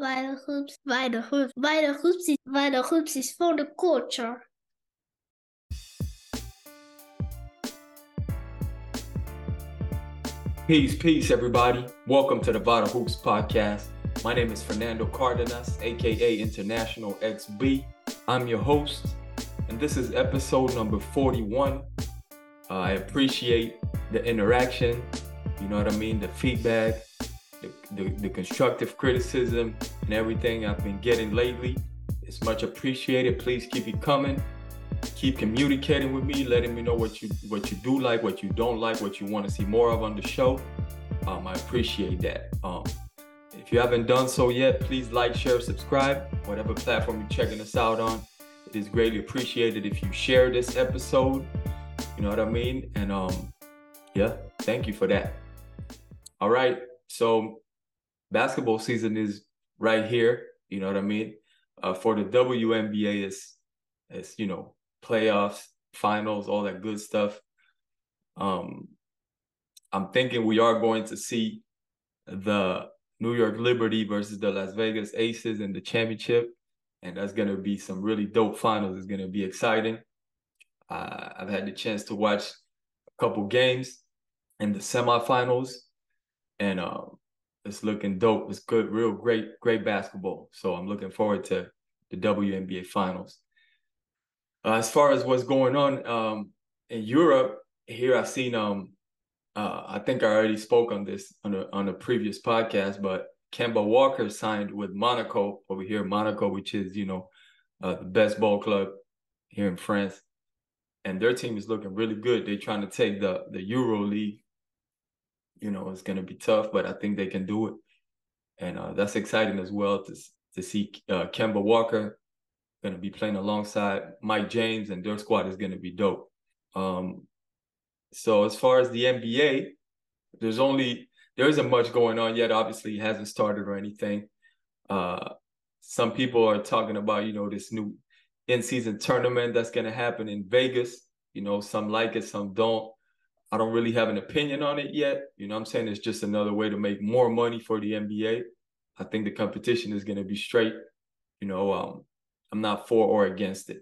Vital Hoops, bij de groeps, Vital Hoops, bij de groeps is for the culture. Peace, peace, everybody. Welcome to the Vital Hoops podcast. My name is Fernando Cardenas, aka International XB. I'm your host, and this is episode number 41. Uh, I appreciate the interaction, you know what I mean, the feedback, the, the, the constructive criticism, and everything I've been getting lately. It's much appreciated. Please keep it coming. Keep communicating with me, letting me know what you what you do like, what you don't like, what you want to see more of on the show. Um, I appreciate that. Um, if you haven't done so yet, please like, share, subscribe, whatever platform you're checking us out on. It is greatly appreciated if you share this episode. You know what I mean? And um, yeah, thank you for that. All right, so basketball season is right here. You know what I mean? Uh, for the WNBA, is it's you know playoffs, finals, all that good stuff. Um, I'm thinking we are going to see the New York Liberty versus the Las Vegas Aces in the championship, and that's going to be some really dope finals. It's going to be exciting. Uh, I've had the chance to watch a couple games in the semifinals, and um, it's looking dope. It's good, real great, great basketball. So I'm looking forward to the WNBA finals. Uh, as far as what's going on um, in Europe, here I've seen. Um, uh, I think I already spoke on this on a on a previous podcast, but Kemba Walker signed with Monaco over here, Monaco, which is you know uh, the best ball club here in France, and their team is looking really good. They're trying to take the the Euro League. You know, it's going to be tough, but I think they can do it, and uh, that's exciting as well to to see uh, Kemba Walker going to be playing alongside Mike James, and their squad is going to be dope. Um, so as far as the NBA, there's only there isn't much going on yet. Obviously, it hasn't started or anything. Uh, some people are talking about you know this new in-season tournament that's going to happen in Vegas. You know, some like it, some don't. I don't really have an opinion on it yet. You know, I'm saying it's just another way to make more money for the NBA. I think the competition is going to be straight. You know, um, I'm not for or against it.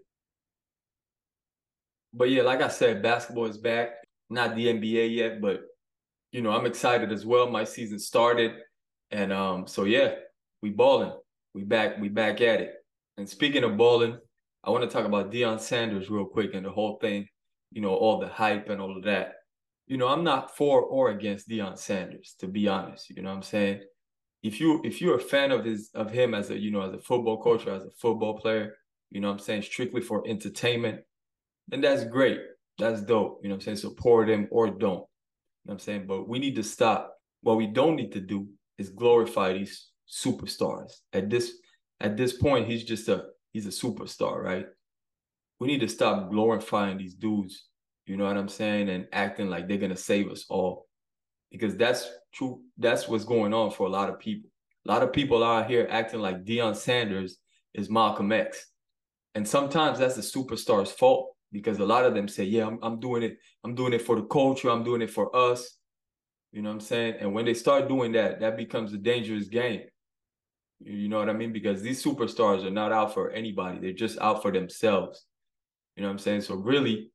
But yeah, like I said, basketball is back. Not the NBA yet, but you know, I'm excited as well. My season started. And um, so yeah, we balling. We back, we back at it. And speaking of balling, I want to talk about Deion Sanders real quick and the whole thing, you know, all the hype and all of that. You know, I'm not for or against Deion Sanders, to be honest. You know what I'm saying? if you if you're a fan of his of him as a you know as a football coach or as a football player, you know what I'm saying, strictly for entertainment, then that's great. That's dope. You know what I'm saying? Support him or don't. You know what I'm saying? But we need to stop. What we don't need to do is glorify these superstars. At this at this point, he's just a he's a superstar, right? We need to stop glorifying these dudes, you know what I'm saying, and acting like they're gonna save us all because that's true. That's what's going on for a lot of people. A lot of people out here acting like Deion Sanders is Malcolm X. And sometimes that's the superstar's fault because a lot of them say, yeah, I'm, I'm doing it. I'm doing it for the culture. I'm doing it for us. You know what I'm saying? And when they start doing that, that becomes a dangerous game. You know what I mean? Because these superstars are not out for anybody. They're just out for themselves. You know what I'm saying? So really,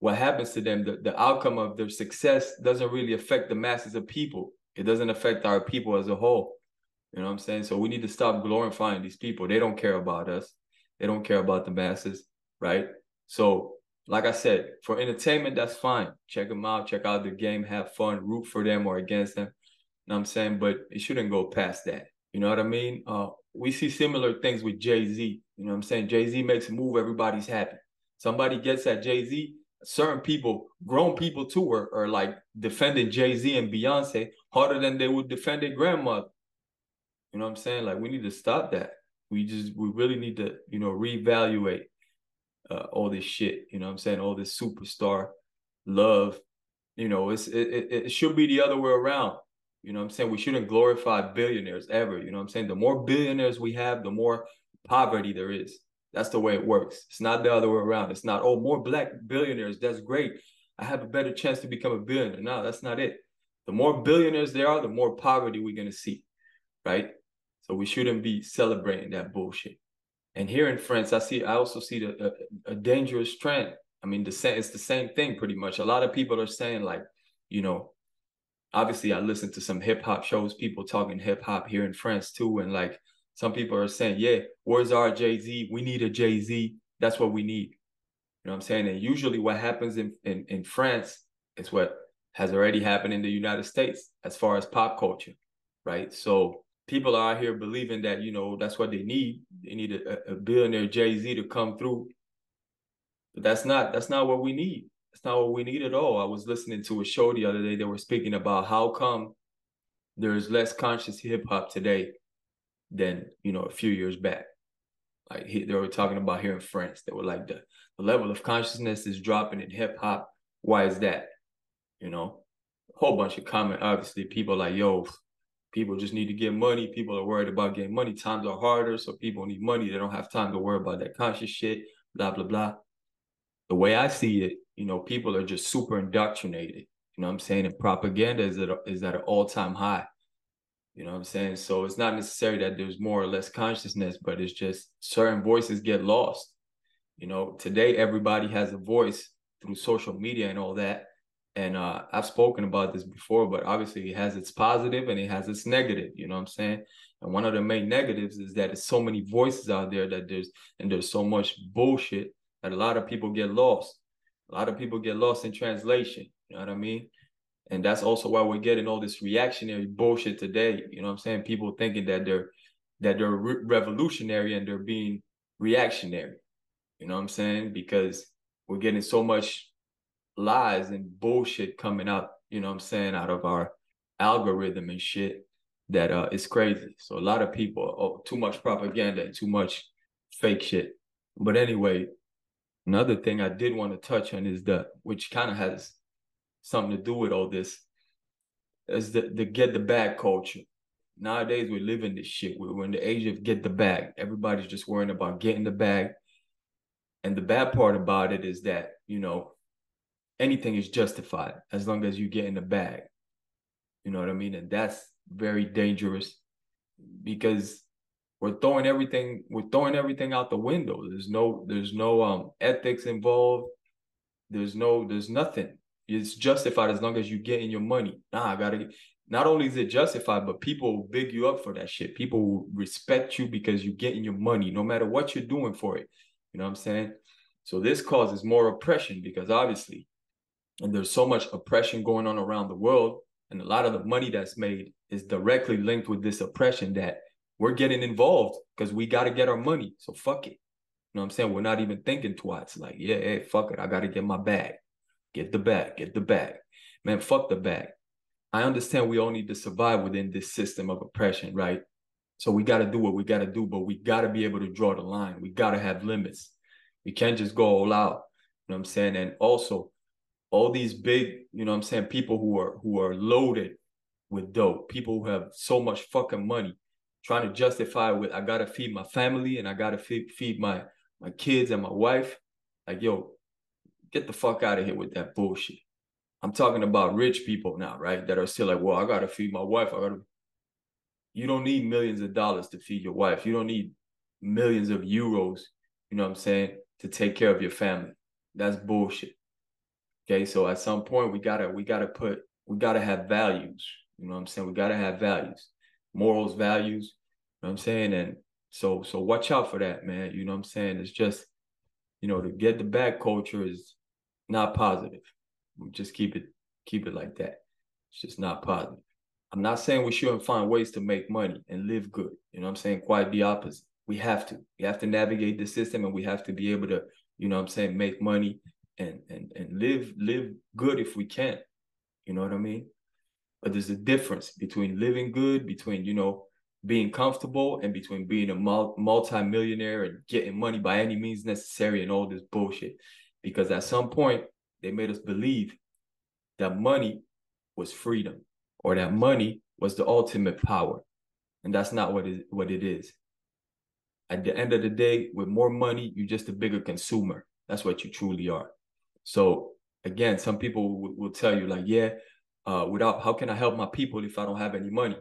what happens to them, the, the outcome of their success doesn't really affect the masses of people. It doesn't affect our people as a whole. You know what I'm saying? So we need to stop glorifying these people. They don't care about us. They don't care about the masses, right? So, like I said, for entertainment, that's fine. Check them out, check out the game, have fun, root for them or against them. You know what I'm saying? But it shouldn't go past that. You know what I mean? Uh, we see similar things with Jay-Z. You know what I'm saying? Jay-Z makes a move, everybody's happy. Somebody gets at Jay-Z, certain people, grown people too, are, are like defending Jay Z and Beyonce harder than they would defend their grandmother. You know what I'm saying? Like we need to stop that. We just we really need to you know reevaluate uh, all this shit. You know what I'm saying? All this superstar love. You know, it's it, it, it should be the other way around. You know what I'm saying? We shouldn't glorify billionaires ever. You know what I'm saying? The more billionaires we have, the more poverty there is. That's the way it works. It's not the other way around. It's not, oh, more black billionaires. That's great. I have a better chance to become a billionaire. No, that's not it. The more billionaires there are, the more poverty we're going to see, right? So we shouldn't be celebrating that bullshit. And here in France, I see I also see the, a, a dangerous trend. I mean, the same it's the same thing pretty much. A lot of people are saying like, you know, obviously I listen to some hip hop shows, people talking hip hop here in France too, and like some people are saying, yeah, where's our Jay Z? We need a Jay Z. That's what we need. You know what I'm saying? And usually what happens in, in, in France is what has already happened in the United States as far as pop culture, right? So people are out here believing that, you know, that's what they need. They need a, a billionaire Jay-Z to come through. But that's not that's not what we need. That's not what we need at all. I was listening to a show the other day. They were speaking about how come there's less conscious hip hop today than you know a few years back. Like he, they were talking about here in France, they were like the the level of consciousness is dropping in hip hop. Why is that? You know, a whole bunch of comment. Obviously, people like yo, people just need to get money. People are worried about getting money. Times are harder, so people need money. They don't have time to worry about that conscious shit. Blah blah blah. The way I see it, you know, people are just super indoctrinated. You know I'm saying? And propaganda is at, a, is at an all time high. You know what I'm saying? So it's not necessary that there's more or less consciousness, but it's just certain voices get lost. You know, today everybody has a voice through social media and all that. And uh, I've spoken about this before, but obviously it has its positive and it has its negative. You know what I'm saying? And one of the main negatives is that there's so many voices out there that there's and there's so much bullshit that a lot of people get lost. A lot of people get lost in translation. You know what I mean? And that's also why we're getting all this reactionary bullshit today. You know what I'm saying? People thinking that they're that they're re- revolutionary and they're being reactionary. You know what I'm saying? Because we're getting so much lies and bullshit coming out, you know what I'm saying, out of our algorithm and shit that uh is crazy. So a lot of people, oh, too much propaganda and too much fake shit. But anyway, another thing I did want to touch on is the which kind of has something to do with all this is the, the get the bag culture. Nowadays, we're living this shit. We're in the age of get the bag. Everybody's just worrying about getting the bag. And the bad part about it is that, you know, anything is justified as long as you get in the bag. You know what I mean? And that's very dangerous because we're throwing everything, we're throwing everything out the window. There's no, there's no um ethics involved. There's no, there's nothing it's justified as long as you get in your money. Nah, I gotta get, not only is it justified, but people will big you up for that shit. People will respect you because you get in your money, no matter what you're doing for it. You know what I'm saying? So this causes more oppression because obviously, and there's so much oppression going on around the world, and a lot of the money that's made is directly linked with this oppression that we're getting involved because we got to get our money. So fuck it. You know what I'm saying? We're not even thinking twice. Like, yeah, hey, fuck it. I got to get my bag. Get the bag, get the bag. Man, fuck the bag. I understand we all need to survive within this system of oppression, right? So we got to do what we got to do, but we got to be able to draw the line. We got to have limits. We can't just go all out. You know what I'm saying? And also, all these big, you know what I'm saying, people who are who are loaded with dope, people who have so much fucking money, trying to justify with I gotta feed my family and I gotta feed, feed my my kids and my wife. Like, yo, get the fuck out of here with that bullshit. I'm talking about rich people now, right? That are still like, well, I gotta feed my wife. I gotta. You don't need millions of dollars to feed your wife. You don't need millions of euros. You know what I'm saying to take care of your family. That's bullshit. Okay, so at some point we gotta we gotta put we gotta have values. You know what I'm saying? We gotta have values, morals, values. You know what I'm saying? And so so watch out for that, man. You know what I'm saying? It's just, you know, to get the bag culture is not positive. Just keep it keep it like that. It's just not positive. I'm not saying we shouldn't find ways to make money and live good. You know what I'm saying? Quite the opposite. We have to. We have to navigate the system and we have to be able to, you know what I'm saying, make money and and and live live good if we can. You know what I mean? But there's a difference between living good, between, you know, being comfortable and between being a multi-millionaire and getting money by any means necessary and all this bullshit because at some point they made us believe that money was freedom or that money was the ultimate power. And that's not what it, what it is. At the end of the day, with more money, you're just a bigger consumer. That's what you truly are. So again, some people will, will tell you like, yeah, uh, without how can I help my people if I don't have any money?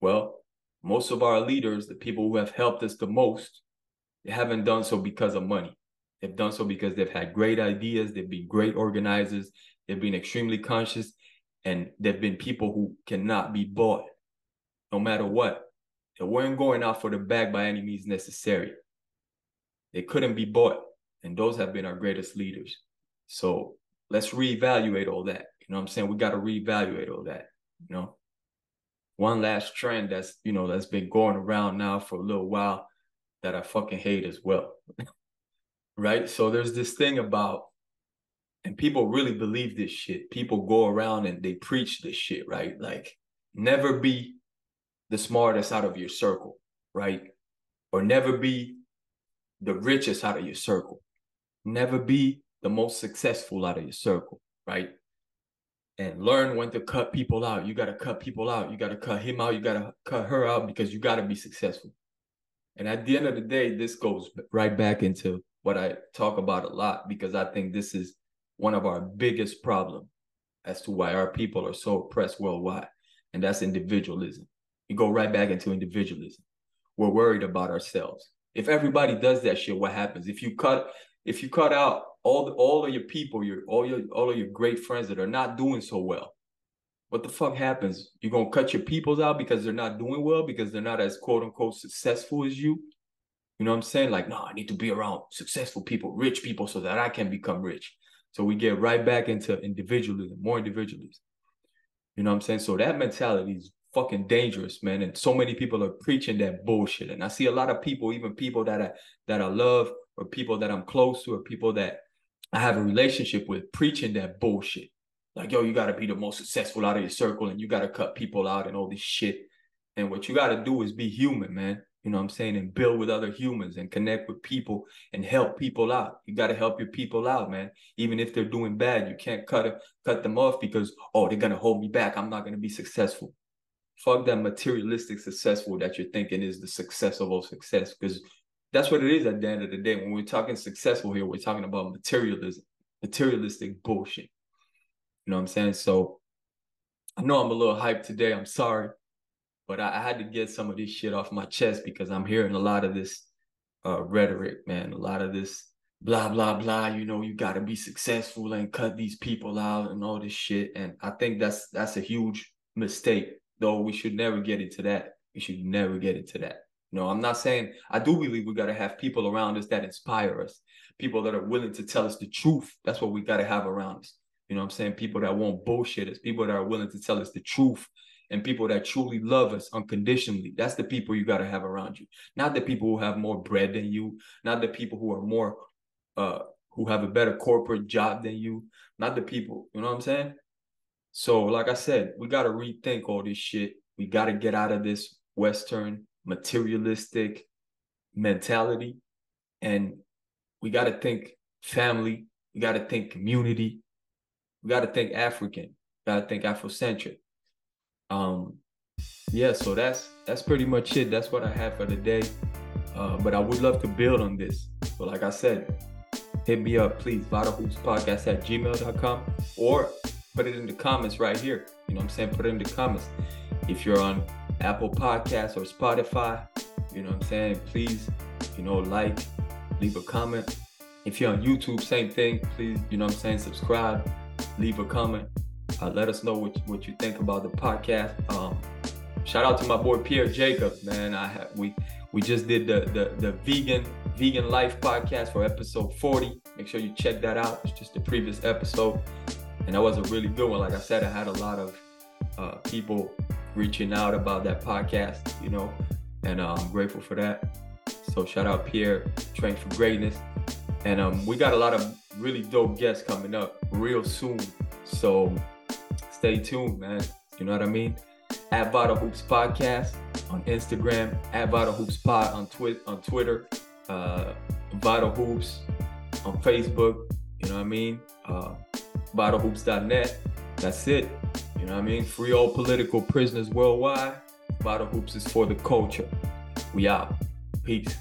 Well, most of our leaders, the people who have helped us the most, they haven't done so because of money. They've done so because they've had great ideas, they've been great organizers, they've been extremely conscious, and they've been people who cannot be bought no matter what. They weren't going out for the bag by any means necessary. They couldn't be bought. And those have been our greatest leaders. So let's reevaluate all that. You know what I'm saying? We got to reevaluate all that. You know, one last trend that's, you know, that's been going around now for a little while that I fucking hate as well. right? So there's this thing about, and people really believe this shit. People go around and they preach this shit, right? Like, never be the smartest out of your circle, right? Or never be the richest out of your circle. Never be the most successful out of your circle, right? And learn when to cut people out. You got to cut people out. You got to cut him out. You got to cut her out because you got to be successful. And at the end of the day, this goes right back into what I talk about a lot because I think this is one of our biggest problems as to why our people are so oppressed worldwide. And that's individualism. You go right back into individualism. We're worried about ourselves. If everybody does that shit, what happens? If you cut if you cut out all the, all of your people, your all your all of your great friends that are not doing so well, what the fuck happens? You're gonna cut your peoples out because they're not doing well, because they're not as quote unquote successful as you. You know what I'm saying? Like, no, I need to be around successful people, rich people, so that I can become rich. So we get right back into individualism, more individualism. You know what I'm saying? So that mentality is fucking dangerous, man. And so many people are preaching that bullshit. And I see a lot of people, even people that I that I love, or people that I'm close to, or people that I have a relationship with, preaching that bullshit. Like, yo, you gotta be the most successful out of your circle and you gotta cut people out and all this shit. And what you gotta do is be human, man. You know what I'm saying? And build with other humans and connect with people and help people out. You gotta help your people out, man. Even if they're doing bad, you can't cut cut them off because oh, they're gonna hold me back. I'm not gonna be successful. Fuck that materialistic successful that you're thinking is the success of all success. Because that's what it is at the end of the day. When we're talking successful here, we're talking about materialism, materialistic bullshit. You know what I'm saying? So I know I'm a little hyped today. I'm sorry, but I, I had to get some of this shit off my chest because I'm hearing a lot of this uh, rhetoric, man. A lot of this blah blah blah. You know, you got to be successful and cut these people out and all this shit. And I think that's that's a huge mistake. Though we should never get into that. We should never get into that. No, I'm not saying I do believe we got to have people around us that inspire us, people that are willing to tell us the truth. That's what we got to have around us. You know what I'm saying? People that won't bullshit us, people that are willing to tell us the truth, and people that truly love us unconditionally. That's the people you got to have around you. Not the people who have more bread than you, not the people who are more uh who have a better corporate job than you, not the people, you know what I'm saying? So, like I said, we got to rethink all this shit. We got to get out of this Western materialistic mentality. And we got to think family. We got to think community we got to think African, got to think Afrocentric. Um, yeah, so that's that's pretty much it. That's what I have for the day. Uh, but I would love to build on this. So, like I said, hit me up, please. VitalHoopsPodcast at gmail.com or put it in the comments right here. You know what I'm saying? Put it in the comments. If you're on Apple Podcasts or Spotify, you know what I'm saying? Please, you know, like, leave a comment. If you're on YouTube, same thing. Please, you know what I'm saying? Subscribe leave a comment. Uh, let us know what, what you think about the podcast. Um, shout out to my boy Pierre Jacobs, man. I we we just did the, the the vegan vegan life podcast for episode 40. Make sure you check that out. It's just the previous episode, and that was a really good one. Like I said, I had a lot of uh, people reaching out about that podcast, you know, and uh, I'm grateful for that. So shout out Pierre, Train for Greatness, and um, we got a lot of really dope guests coming up real soon. So stay tuned, man. You know what I mean? At Vital Hoops Podcast on Instagram, at Vital Hoops Pod on Twitter, on Twitter, uh, Vital Hoops on Facebook. You know what I mean? Uh, VitalHoops.net. That's it. You know what I mean? Free all political prisoners worldwide. Vital Hoops is for the culture. We out. Peace.